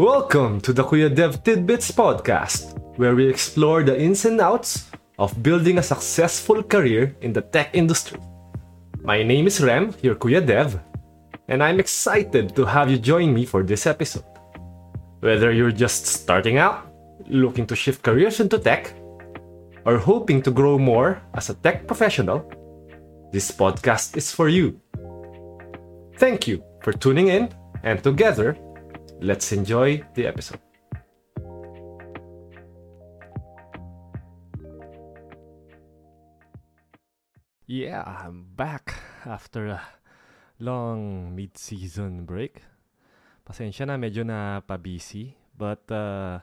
Welcome to the Kuya Dev Tidbits podcast, where we explore the ins and outs of building a successful career in the tech industry. My name is Rem, your Kuya Dev, and I'm excited to have you join me for this episode. Whether you're just starting out, looking to shift careers into tech, or hoping to grow more as a tech professional, this podcast is for you. Thank you for tuning in, and together, let's enjoy the episode. Yeah, I'm back after a long mid-season break. Pasensya na, medyo na pa-busy. But uh,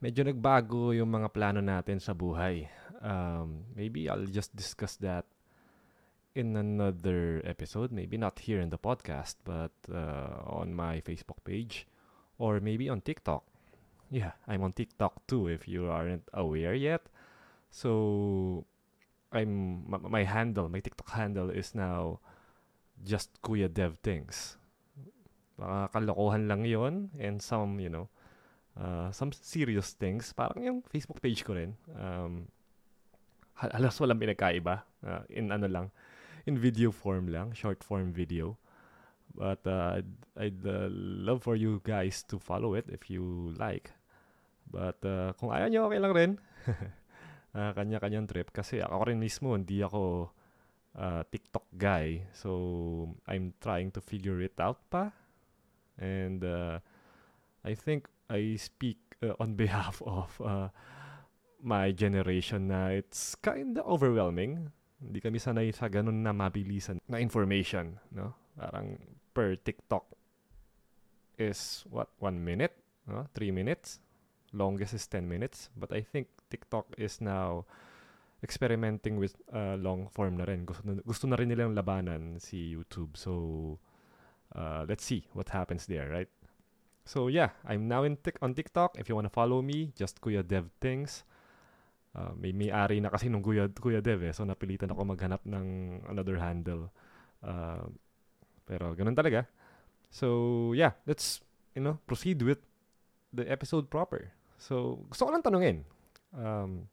medyo nagbago yung mga plano natin sa buhay. Um, maybe I'll just discuss that in another episode. Maybe not here in the podcast, but uh, on my Facebook page. Or maybe on TikTok. Yeah, I'm on TikTok too if you aren't aware yet. So, I'm my, my handle, my TikTok handle is now just Kuya Dev Things. Mga kalokohan lang yon and some, you know, uh, some serious things. Parang yung Facebook page ko rin. Um, halos walang pinagkaiba. Uh, in ano lang, in video form lang, short form video. But uh, I'd, I'd uh, love for you guys to follow it if you like. But uh, kung ayaw nyo, okay lang rin. uh, kanya-kanyang trip. Kasi ako rin mismo, hindi ako uh, TikTok guy. So, I'm trying to figure it out pa. And uh, I think I speak uh, on behalf of uh, my generation na it's kind of overwhelming. Hindi kami sanay sa ganun na mabilisan na information. No? Parang per TikTok is what, one minute? No? Three minutes? Longest is 10 minutes. But I think TikTok is now experimenting with uh, long form na rin. Gusto na, gusto na rin nilang labanan si YouTube. So, uh, let's see what happens there, right? So, yeah, I'm now in tic- on TikTok. If you want to follow me, just Kuya Dev Things. Uh, may may-ari na kasi nung Kuya, Kuya Dev eh. So, napilitan ako maghanap ng another handle. Uh, pero, ganun talaga. So, yeah, let's, you know, proceed with the episode proper. So, gusto ko lang tanungin. Um,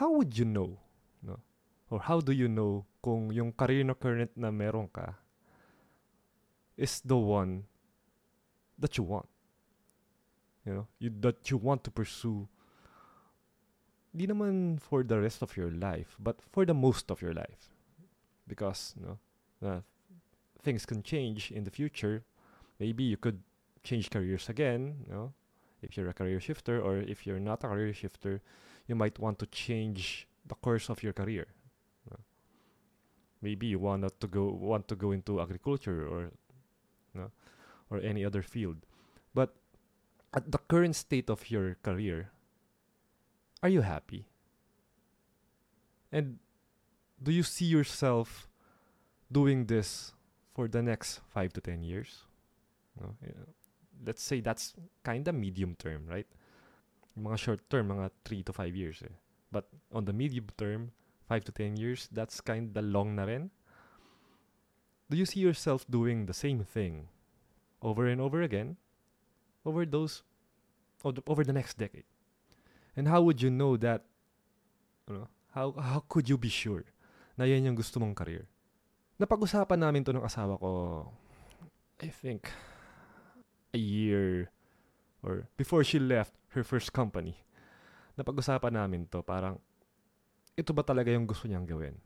how would you know, no? Or how do you know kung yung career na current na meron ka is the one that you want? You know, you, that you want to pursue di naman for the rest of your life, but for the most of your life. Because, no, uh, things can change in the future. Maybe you could change careers again, you know, if you're a career shifter, or if you're not a career shifter, you might want to change the course of your career. Maybe you want to go want to go into agriculture or uh, or any other field. But at the current state of your career, are you happy? And do you see yourself doing this for the next five to ten years? No? Yeah. Let's say that's kind of medium term, right? Mga short term, mga three to five years. Eh. But on the medium term, five to ten years, that's kind of long na rin. Do you see yourself doing the same thing over and over again over those over the next decade? And how would you know that ano, how how could you be sure na yan yung gusto mong career? Napag-usapan namin to ng asawa ko I think a year or before she left her first company. Napag-usapan namin to parang ito ba talaga yung gusto niyang gawin?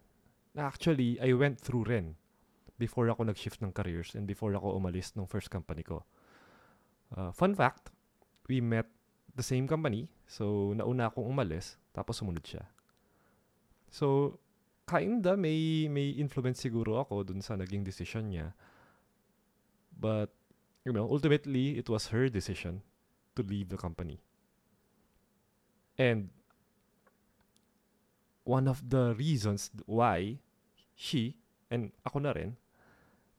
Na actually, I went through rin before ako nag-shift ng careers and before ako umalis ng first company ko. Uh, fun fact, we met the same company. So, nauna akong umalis, tapos sumunod siya. So, kinda may, may influence siguro ako dun sa naging decision niya. But, you know, ultimately, it was her decision to leave the company. And, one of the reasons why she, and ako na rin,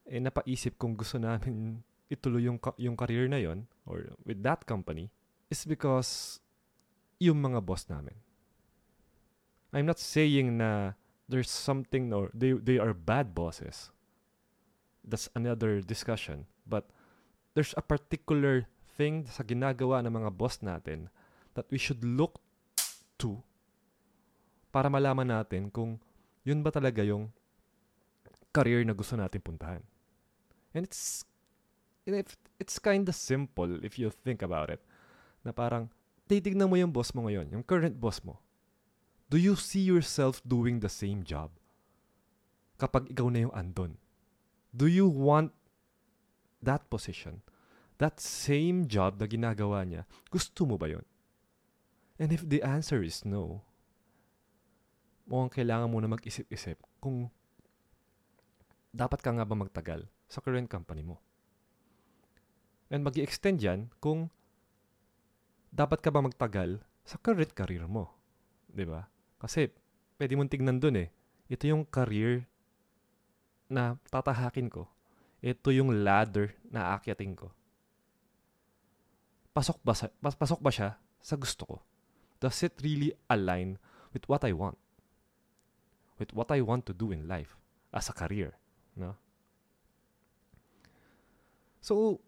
eh, napaisip kung gusto namin ituloy yung, yung career na yon or with that company, is because yung mga boss namin. I'm not saying na there's something or they they are bad bosses. That's another discussion. But there's a particular thing sa ginagawa ng mga boss natin that we should look to para malaman natin kung yun ba talaga yung career na gusto natin puntahan. And it's it's kind of simple if you think about it. Na parang titignan mo yung boss mo ngayon, yung current boss mo. Do you see yourself doing the same job? Kapag ikaw na yung andon. Do you want that position? That same job na ginagawa niya, gusto mo ba yon? And if the answer is no, mukhang kailangan mo na mag-isip-isip kung dapat ka nga ba magtagal sa current company mo. And mag extend yan kung dapat ka ba magtagal sa current career mo. ba? Diba? Kasi pwede mong tignan dun eh. Ito yung career na tatahakin ko. Ito yung ladder na aakyatin ko. Pasok ba, sa, pasok ba siya sa gusto ko? Does it really align with what I want? With what I want to do in life as a career? No? So,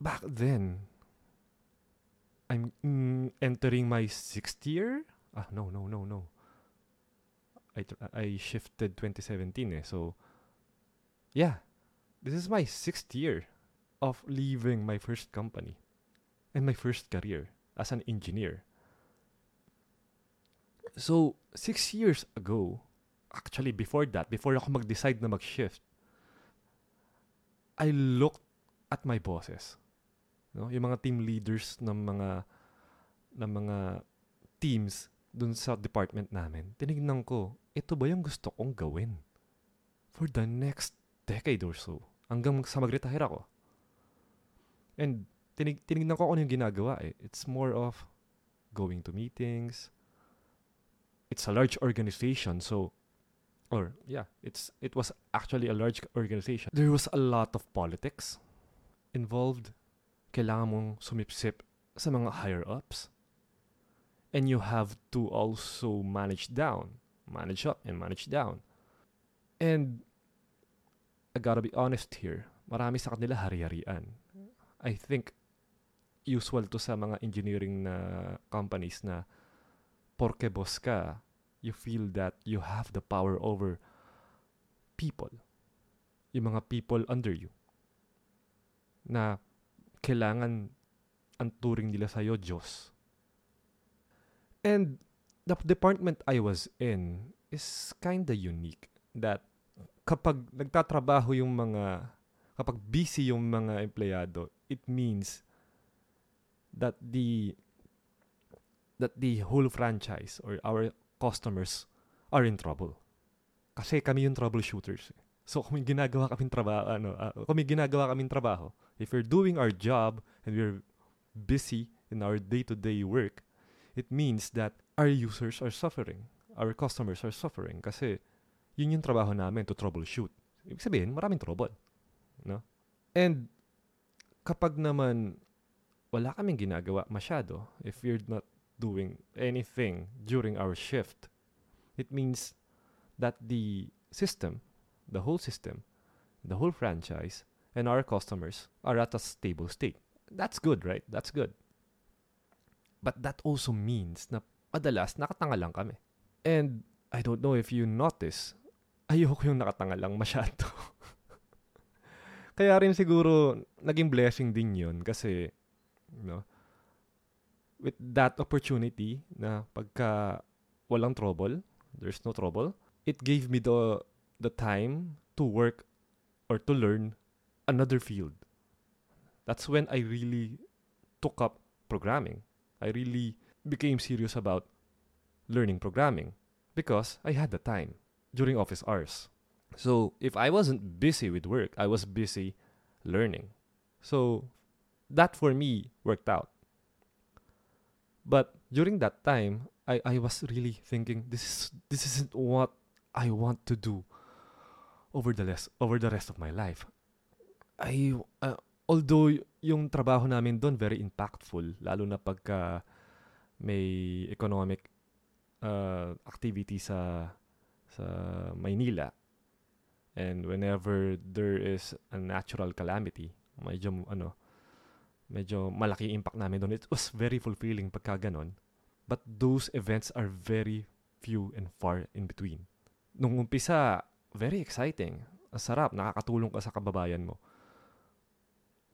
back then, I'm mm, entering my sixth year. Ah, no, no, no, no. I, I shifted 2017 eh. So, yeah. This is my sixth year of leaving my first company and my first career as an engineer. So, six years ago, actually before that, before ako mag-decide na mag-shift, I looked at my bosses. No? Yung mga team leaders ng mga ng mga teams dun sa department namin. Tinignan ko, ito ba yung gusto kong gawin for the next decade or so hanggang sa mag-retire ako. And tinig tinignan ko ano yung ginagawa eh. It's more of going to meetings. It's a large organization, so or yeah, it's it was actually a large organization. There was a lot of politics involved. Kailangan mong sumipsip sa mga higher ups. And you have to also manage down, manage up and manage down. And I gotta be honest here, marami sa kanila hari-harian. I think usual to sa mga engineering na companies na porke boss ka, you feel that you have the power over people. Yung mga people under you. Na kailangan ang turing nila sa'yo, Diyos. And the department I was in is kinda unique that kapag nagtatrabaho yung mga kapag busy yung mga empleyado, it means that the that the whole franchise or our customers are in trouble. Kasi kami yung troubleshooters. Eh. So kung may ginagawa kaming trabaho, ano, uh, kung may ginagawa kaming trabaho, if we're doing our job and we're busy in our day-to-day work, it means that our users are suffering. Our customers are suffering kasi yun yung trabaho namin to troubleshoot. Ibig sabihin, maraming trouble. No? And kapag naman wala kaming ginagawa masyado, if we're not doing anything during our shift, it means that the system, the whole system, the whole franchise, and our customers are at a stable state. That's good, right? That's good. But that also means na madalas nakatanga lang kami. And I don't know if you notice, ayoko yung nakatanga lang masyado. Kaya rin siguro naging blessing din yun kasi you know, with that opportunity na pagka walang trouble, there's no trouble, it gave me the the time to work or to learn another field. That's when I really took up programming. I really became serious about learning programming because I had the time during office hours. So if I wasn't busy with work, I was busy learning. So that for me worked out. But during that time, I, I was really thinking this is this isn't what I want to do over the rest over the rest of my life. I uh, although yung trabaho namin doon very impactful lalo na pagka may economic uh, activity sa sa Maynila and whenever there is a natural calamity medyo ano medyo malaki impact namin doon. It was very fulfilling pagka ganon. But those events are very few and far in between. Nung umpisa, very exciting. Sarap, nakakatulong ka sa kababayan mo.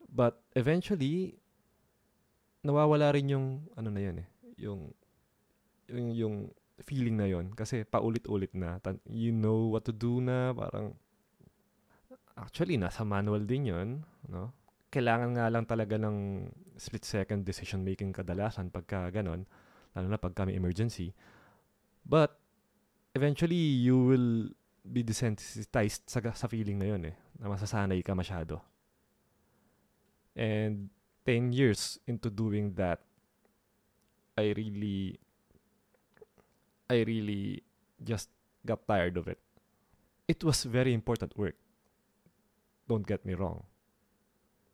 But eventually, nawawala rin yung, ano na yun eh, yung, yung, yung feeling na yon kasi paulit-ulit na. You know what to do na, parang, actually, nasa manual din yon no? Kailangan nga lang talaga ng split-second decision-making kadalasan pagka ganon, lalo na pagka may emergency. But, eventually, you will be desensitized sa, sa feeling na yun eh, na masasanay ka masyado. And 10 years into doing that, I really, I really just got tired of it. It was very important work. Don't get me wrong.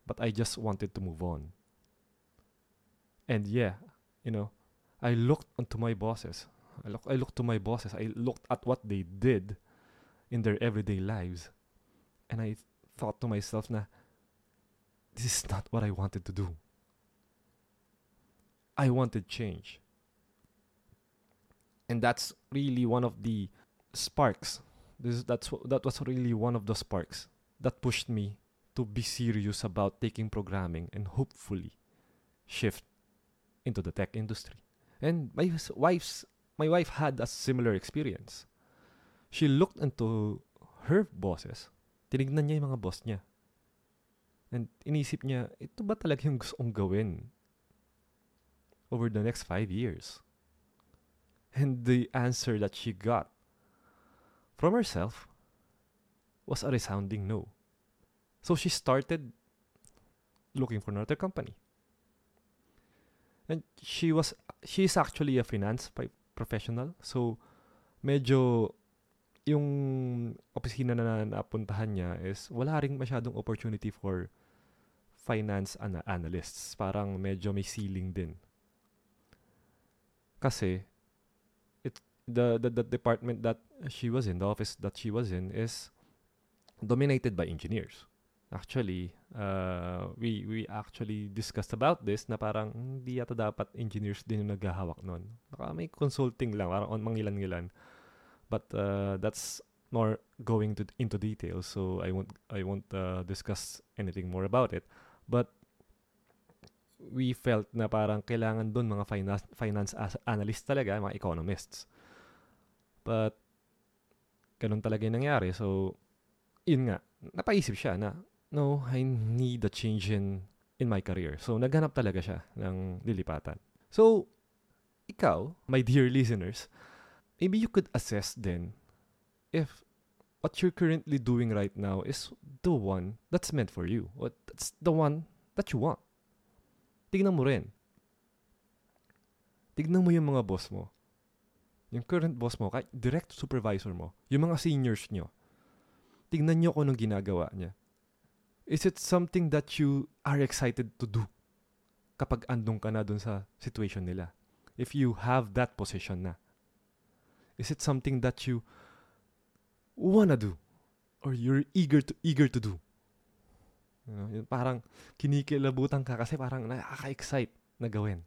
But I just wanted to move on. And yeah, you know, I looked onto my bosses. I, look, I looked to my bosses. I looked at what they did in their everyday lives. And I thought to myself na, this is not what I wanted to do. I wanted change. And that's really one of the sparks. This that's that was really one of the sparks that pushed me to be serious about taking programming and hopefully shift into the tech industry. And my wife's my wife had a similar experience. She looked into her bosses. Tinignan niya yung mga boss niya. And inisip niya, ito ba talaga yung gusto kong gawin over the next five years? And the answer that she got from herself was a resounding no. So she started looking for another company. And she was she's actually a finance professional. So medyo yung opisina na napuntahan niya is wala ring masyadong opportunity for finance ana- analysts. Parang medyo may ceiling din. Kasi it the, the the department that she was in, the office that she was in is dominated by engineers. Actually, uh, we we actually discussed about this na parang hindi yata dapat engineers din yung naghahawak nun. Baka may consulting lang, parang on mangilan-ngilan. But uh, that's more going to into details, so I won't I won't uh, discuss anything more about it. But we felt na parang kailangan doon mga finance, finance analysts talaga, mga economists. But, ganun talaga yung nangyari. So, yun nga, napaisip siya na, no, I need a change in, in my career. So, naghanap talaga siya ng lilipatan. So, ikaw, my dear listeners, maybe you could assess then if what you're currently doing right now is the one that's meant for you. What that's the one that you want. Tignan mo rin. Tignan mo yung mga boss mo. Yung current boss mo, kahit direct supervisor mo, yung mga seniors nyo. Tignan nyo kung anong ginagawa niya. Is it something that you are excited to do kapag andong ka na dun sa situation nila? If you have that position na. Is it something that you wanna do? Or you're eager to eager to do? You know, yun, parang kinikilabutan ka kasi parang nakaka-excite na gawin.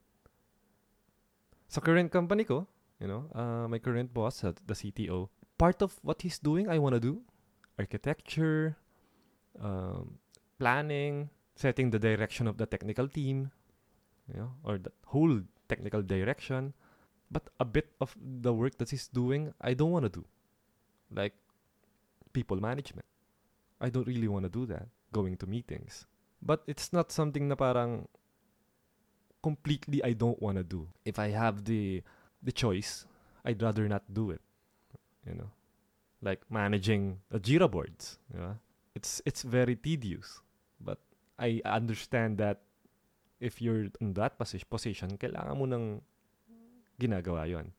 Sa current company ko, you know, uh, my current boss, uh, the CTO, part of what he's doing, I want to do architecture, um, planning, setting the direction of the technical team, you know, or the whole technical direction. But a bit of the work that he's doing, I don't want to do. Like people management. I don't really want to do that. going to meetings. But it's not something na parang completely I don't want to do. If I have the the choice, I'd rather not do it. You know, like managing the Jira boards. You know? It's it's very tedious. But I understand that if you're in that position, kailangan mo nang ginagawa yon.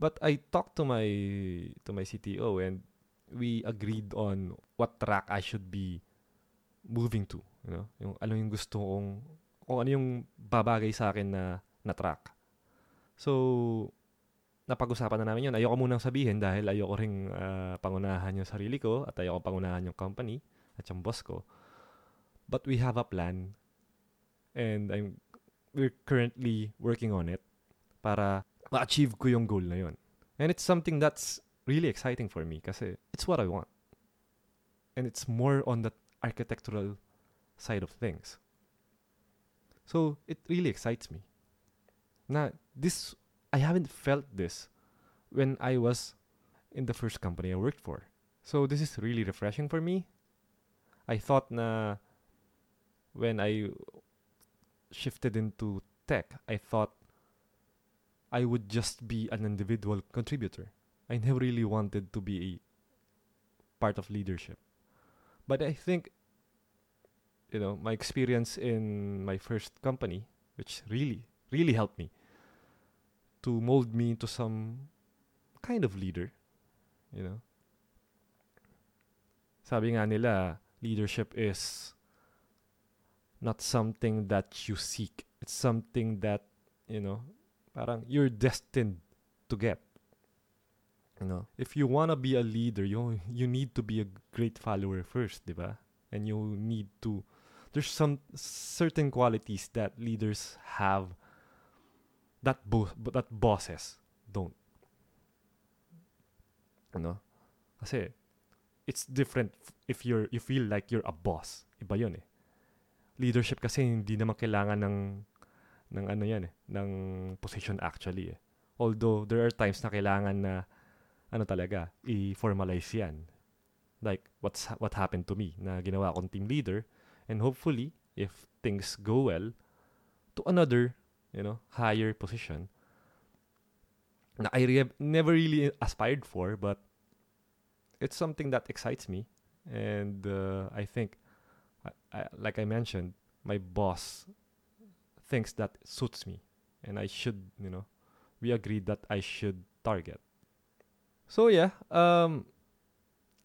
But I talked to my to my CTO and we agreed on what track I should be moving to. You know? Yung ano yung gusto kong, kung ano yung babagay sa akin na, na track. So, napag-usapan na namin yun. Ayoko munang sabihin dahil ayoko ring uh, pangunahan yung sarili ko at ayoko pangunahan yung company at yung boss ko. but we have a plan and I'm we're currently working on it para ma-achieve ko yung goal na yun. And it's something that's really exciting for me kasi it's what I want. And it's more on the architectural side of things. So it really excites me. Na this I haven't felt this when I was in the first company I worked for. So this is really refreshing for me. I thought na when I shifted into tech, I thought I would just be an individual contributor. I never really wanted to be a part of leadership. But I think, you know, my experience in my first company, which really, really helped me to mold me into some kind of leader, you know. Sabi nga nila, leadership is not something that you seek. It's something that, you know, parang you're destined to get. You know, if you want to be a leader, you you need to be a great follower first, di ba? And you need to there's some certain qualities that leaders have that bo- that bosses don't. You know? Kasi it's different if you're you feel like you're a boss. Iba 'yun eh. Leadership kasi hindi naman kailangan ng ng ano 'yan eh, ng position actually eh. Although there are times na kailangan na ano talaga, i-formalize 'yan. Like what's what happened to me na ginawa akong team leader and hopefully if things go well to another, you know, higher position na I re- never really aspired for but it's something that excites me and uh, I think I, I, like I mentioned my boss thinks that suits me and I should, you know, we agreed that I should target. So yeah, um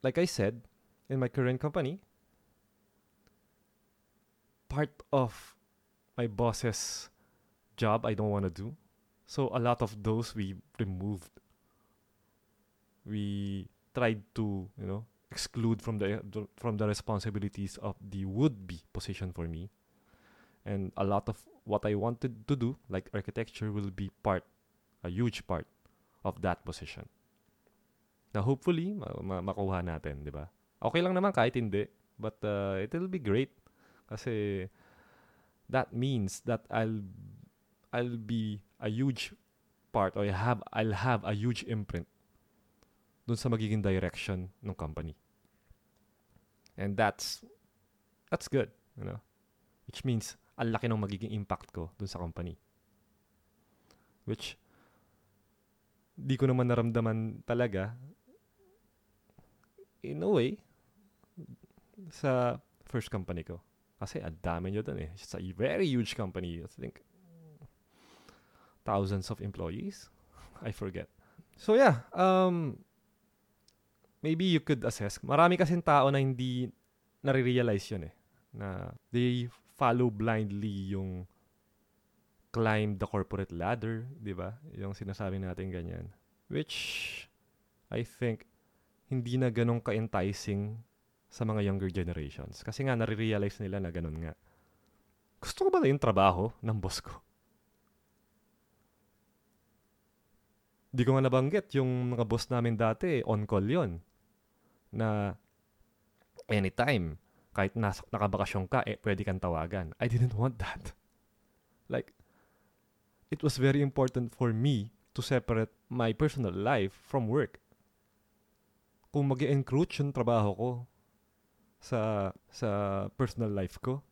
like I said, in my current company, part of my boss's job I don't want to do. So a lot of those we removed. We tried to, you know, exclude from the from the responsibilities of the would be position for me. And a lot of what I wanted to do, like architecture, will be part, a huge part of that position. Na hopefully, ma- ma- makuha natin, di ba? Okay lang naman kahit hindi. But uh, it will be great. Kasi that means that I'll I'll be a huge part or I have I'll have a huge imprint dun sa magiging direction ng company. And that's that's good, you know. Which means ang laki ng magiging impact ko dun sa company. Which di ko naman naramdaman talaga in a way sa first company ko. Kasi ang dami nyo dun eh. It's a very huge company. I think thousands of employees. I forget. So yeah, um, maybe you could assess. Marami kasing tao na hindi nare-realize yun eh. Na they follow blindly yung climb the corporate ladder, di ba? Yung sinasabi natin ganyan. Which, I think, hindi na ganun ka-enticing sa mga younger generations. Kasi nga, nare-realize nila na ganun nga. Gusto ko ba na yung trabaho ng boss ko? Di ko nga nabanggit yung mga boss namin dati, on-call yon Na anytime, kahit nas- nakabakasyon ka, eh, pwede kang tawagan. I didn't want that. Like, it was very important for me to separate my personal life from work. Kung mag encroach yung trabaho ko sa sa personal life ko,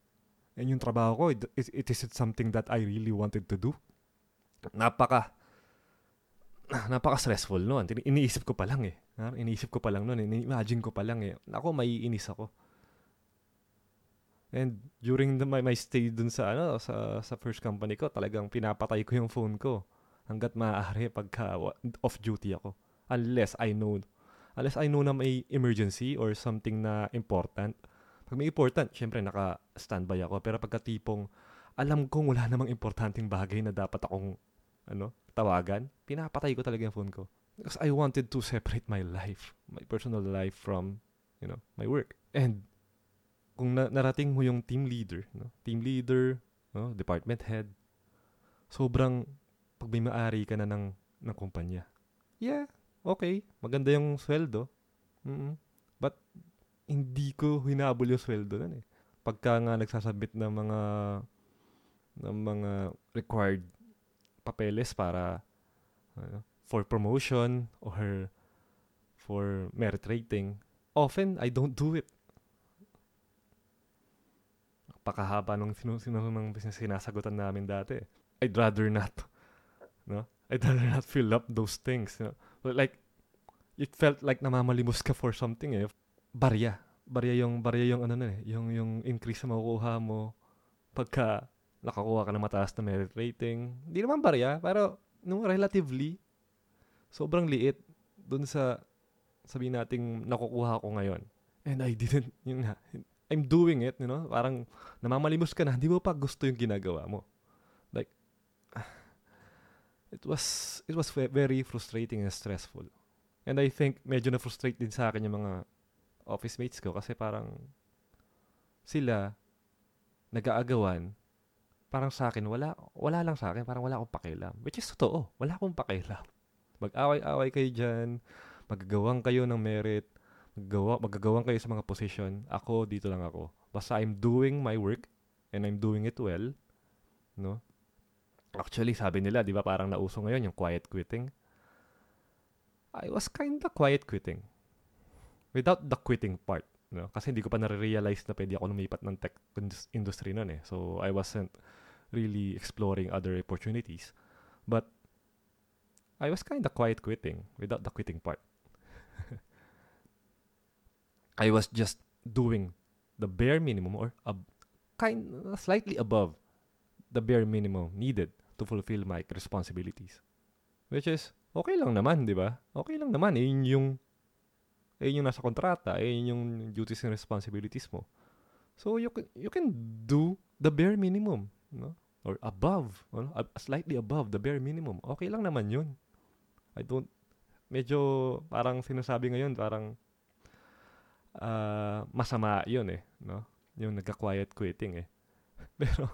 and yung trabaho ko, it, it isn't something that I really wanted to do. Napaka napaka-stressful noon. Iniisip ko pa lang eh. Iniisip ko pa lang noon. Ini-imagine ko pa lang eh. Ako, may inis ako. And during the, my, my stay dun sa, ano, sa, sa first company ko, talagang pinapatay ko yung phone ko hanggat maaari pagka off-duty ako. Unless I know, unless I know na may emergency or something na important. Pag may important, syempre naka-standby ako. Pero pagka tipong, alam kong wala namang importanteng bagay na dapat akong ano, tawagan, pinapatay ko talaga yung phone ko. Because I wanted to separate my life, my personal life from, you know, my work. And kung na- narating mo yung team leader, no? team leader, no? department head, sobrang pag may maari ka na ng, ng kumpanya. Yeah, okay. Maganda yung sweldo. Mm-mm. But, hindi ko hinabol yung sweldo nun eh. Pagka nga nagsasubmit ng mga ng mga required papeles para ano, for promotion or for merit rating, often I don't do it. Pakahaba nung sino, sino ng business sinasagutan namin dati. I'd rather not. No? I'd rather not fill up those things. You know? But like, it felt like namamalimos ka for something eh. Barya. Barya yung, barya yung ano na eh. Yung, yung increase na makukuha mo pagka nakakuha ka ng mataas na merit rating. Hindi naman barya, pero nung relatively, sobrang liit dun sa sabihin nating nakukuha ko ngayon. And I didn't, yun nga, I'm doing it, you know, parang namamalimos ka na, hindi mo pa gusto yung ginagawa mo. Like, it was, it was very frustrating and stressful. And I think medyo na-frustrate din sa akin yung mga office mates ko kasi parang sila nag-aagawan parang sa akin, wala, wala lang sa akin, parang wala akong pakialam. Which is totoo, wala akong pakialam. Mag-away-away kayo dyan, magagawang kayo ng merit, magagawa, magagawang kayo sa mga position, ako, dito lang ako. Basta I'm doing my work, and I'm doing it well, no? Actually, sabi nila, di ba parang nauso ngayon yung quiet quitting? I was kinda quiet quitting. Without the quitting part. No? Kasi hindi ko pa nare-realize na pwede ako lumipat ng tech industry nun eh. So, I wasn't really exploring other opportunities. But I was kind of quiet quitting without the quitting part. I was just doing the bare minimum or ab- kind slightly above the bare minimum needed to fulfill my responsibilities. Which is okay lang naman, 'di ba? Okay lang naman, eh, yung eh yung nasa kontrata, eh yung duties and responsibilities mo. So you can you can do the bare minimum, no? Or above, ano, slightly above the bare minimum. Okay lang naman yun. I don't, medyo parang sinasabi ngayon, parang uh, masama yun eh, no? Yung nagka-quiet quitting eh. Pero,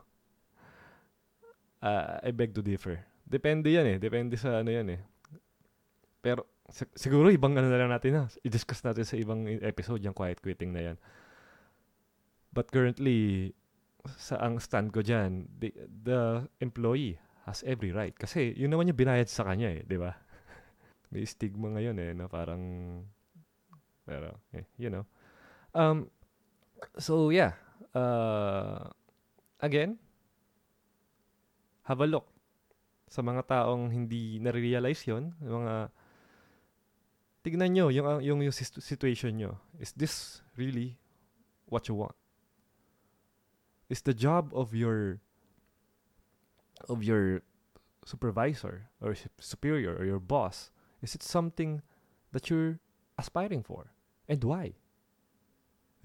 uh, I beg to differ. Depende yan eh. Depende sa ano yan eh. Pero, sig- siguro ibang ano na lang natin na. I-discuss natin sa ibang episode yung quiet quitting na yan. But currently, sa ang stand ko diyan, the, the employee has every right kasi yun naman yung binayad sa kanya eh, 'di ba? May stigma ngayon eh na parang pero eh, you know. Um so yeah, uh again, have a look sa mga taong hindi na-realize 'yon, mga tignan nyo yung, yung, yung situation nyo. Is this really what you want? Is the job of your of your supervisor or superior or your boss. Is it something that you're aspiring for? And why?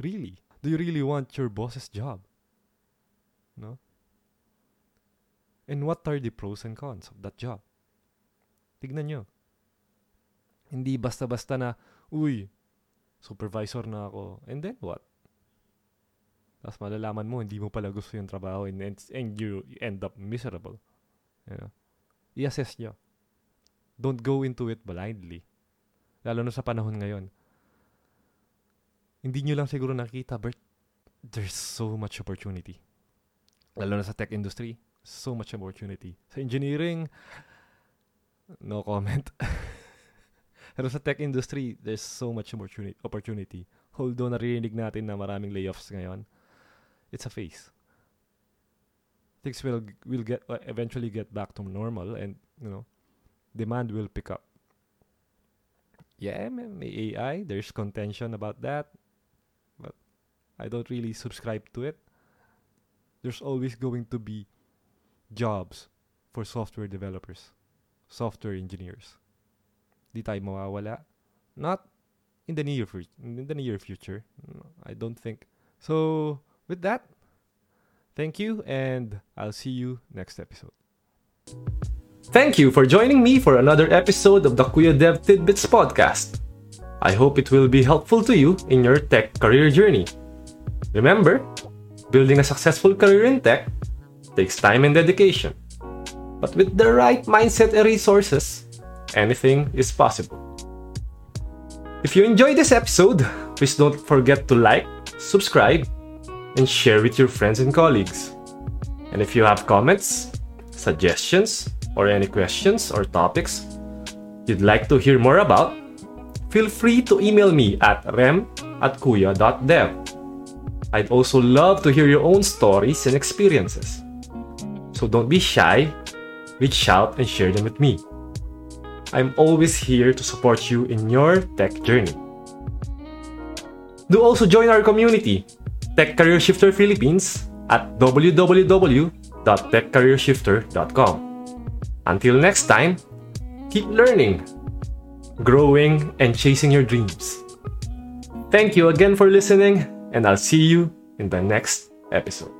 Really? Do you really want your boss's job? No? And what are the pros and cons of that job? Tignan nyo. Hindi basta-basta na uy supervisor na ako. And then what Tapos malalaman mo, hindi mo pala gusto yung trabaho and, and, and you end up miserable. You know? I-assess nyo. Don't go into it blindly. Lalo na sa panahon ngayon. Hindi nyo lang siguro nakita, but there's so much opportunity. Lalo na sa tech industry, so much opportunity. Sa engineering, no comment. Pero sa tech industry, there's so much opportunity. opportunity. Although naririnig natin na maraming layoffs ngayon, it's a phase. Things will will get uh, eventually get back to normal, and you know, demand will pick up. Yeah, AI. There's contention about that, but I don't really subscribe to it. There's always going to be jobs for software developers, software engineers. Di tayo mawawala. Not in the near future. In the near future, I don't think. So with that, thank you, and I'll see you next episode. Thank you for joining me for another episode of the Kuya Dev Tidbits podcast. I hope it will be helpful to you in your tech career journey. Remember, building a successful career in tech takes time and dedication. But with the right mindset and resources, anything is possible. If you enjoyed this episode, please don't forget to like, subscribe, and share with your friends and colleagues. And if you have comments, suggestions, or any questions or topics you'd like to hear more about, feel free to email me at rem at kuya.dev. I'd also love to hear your own stories and experiences. So don't be shy, reach out and share them with me. I'm always here to support you in your tech journey. Do also join our community, Tech Career Shifter Philippines, at www.techcareershifter.com. Until next time, keep learning, growing, and chasing your dreams. Thank you again for listening, and I'll see you in the next episode.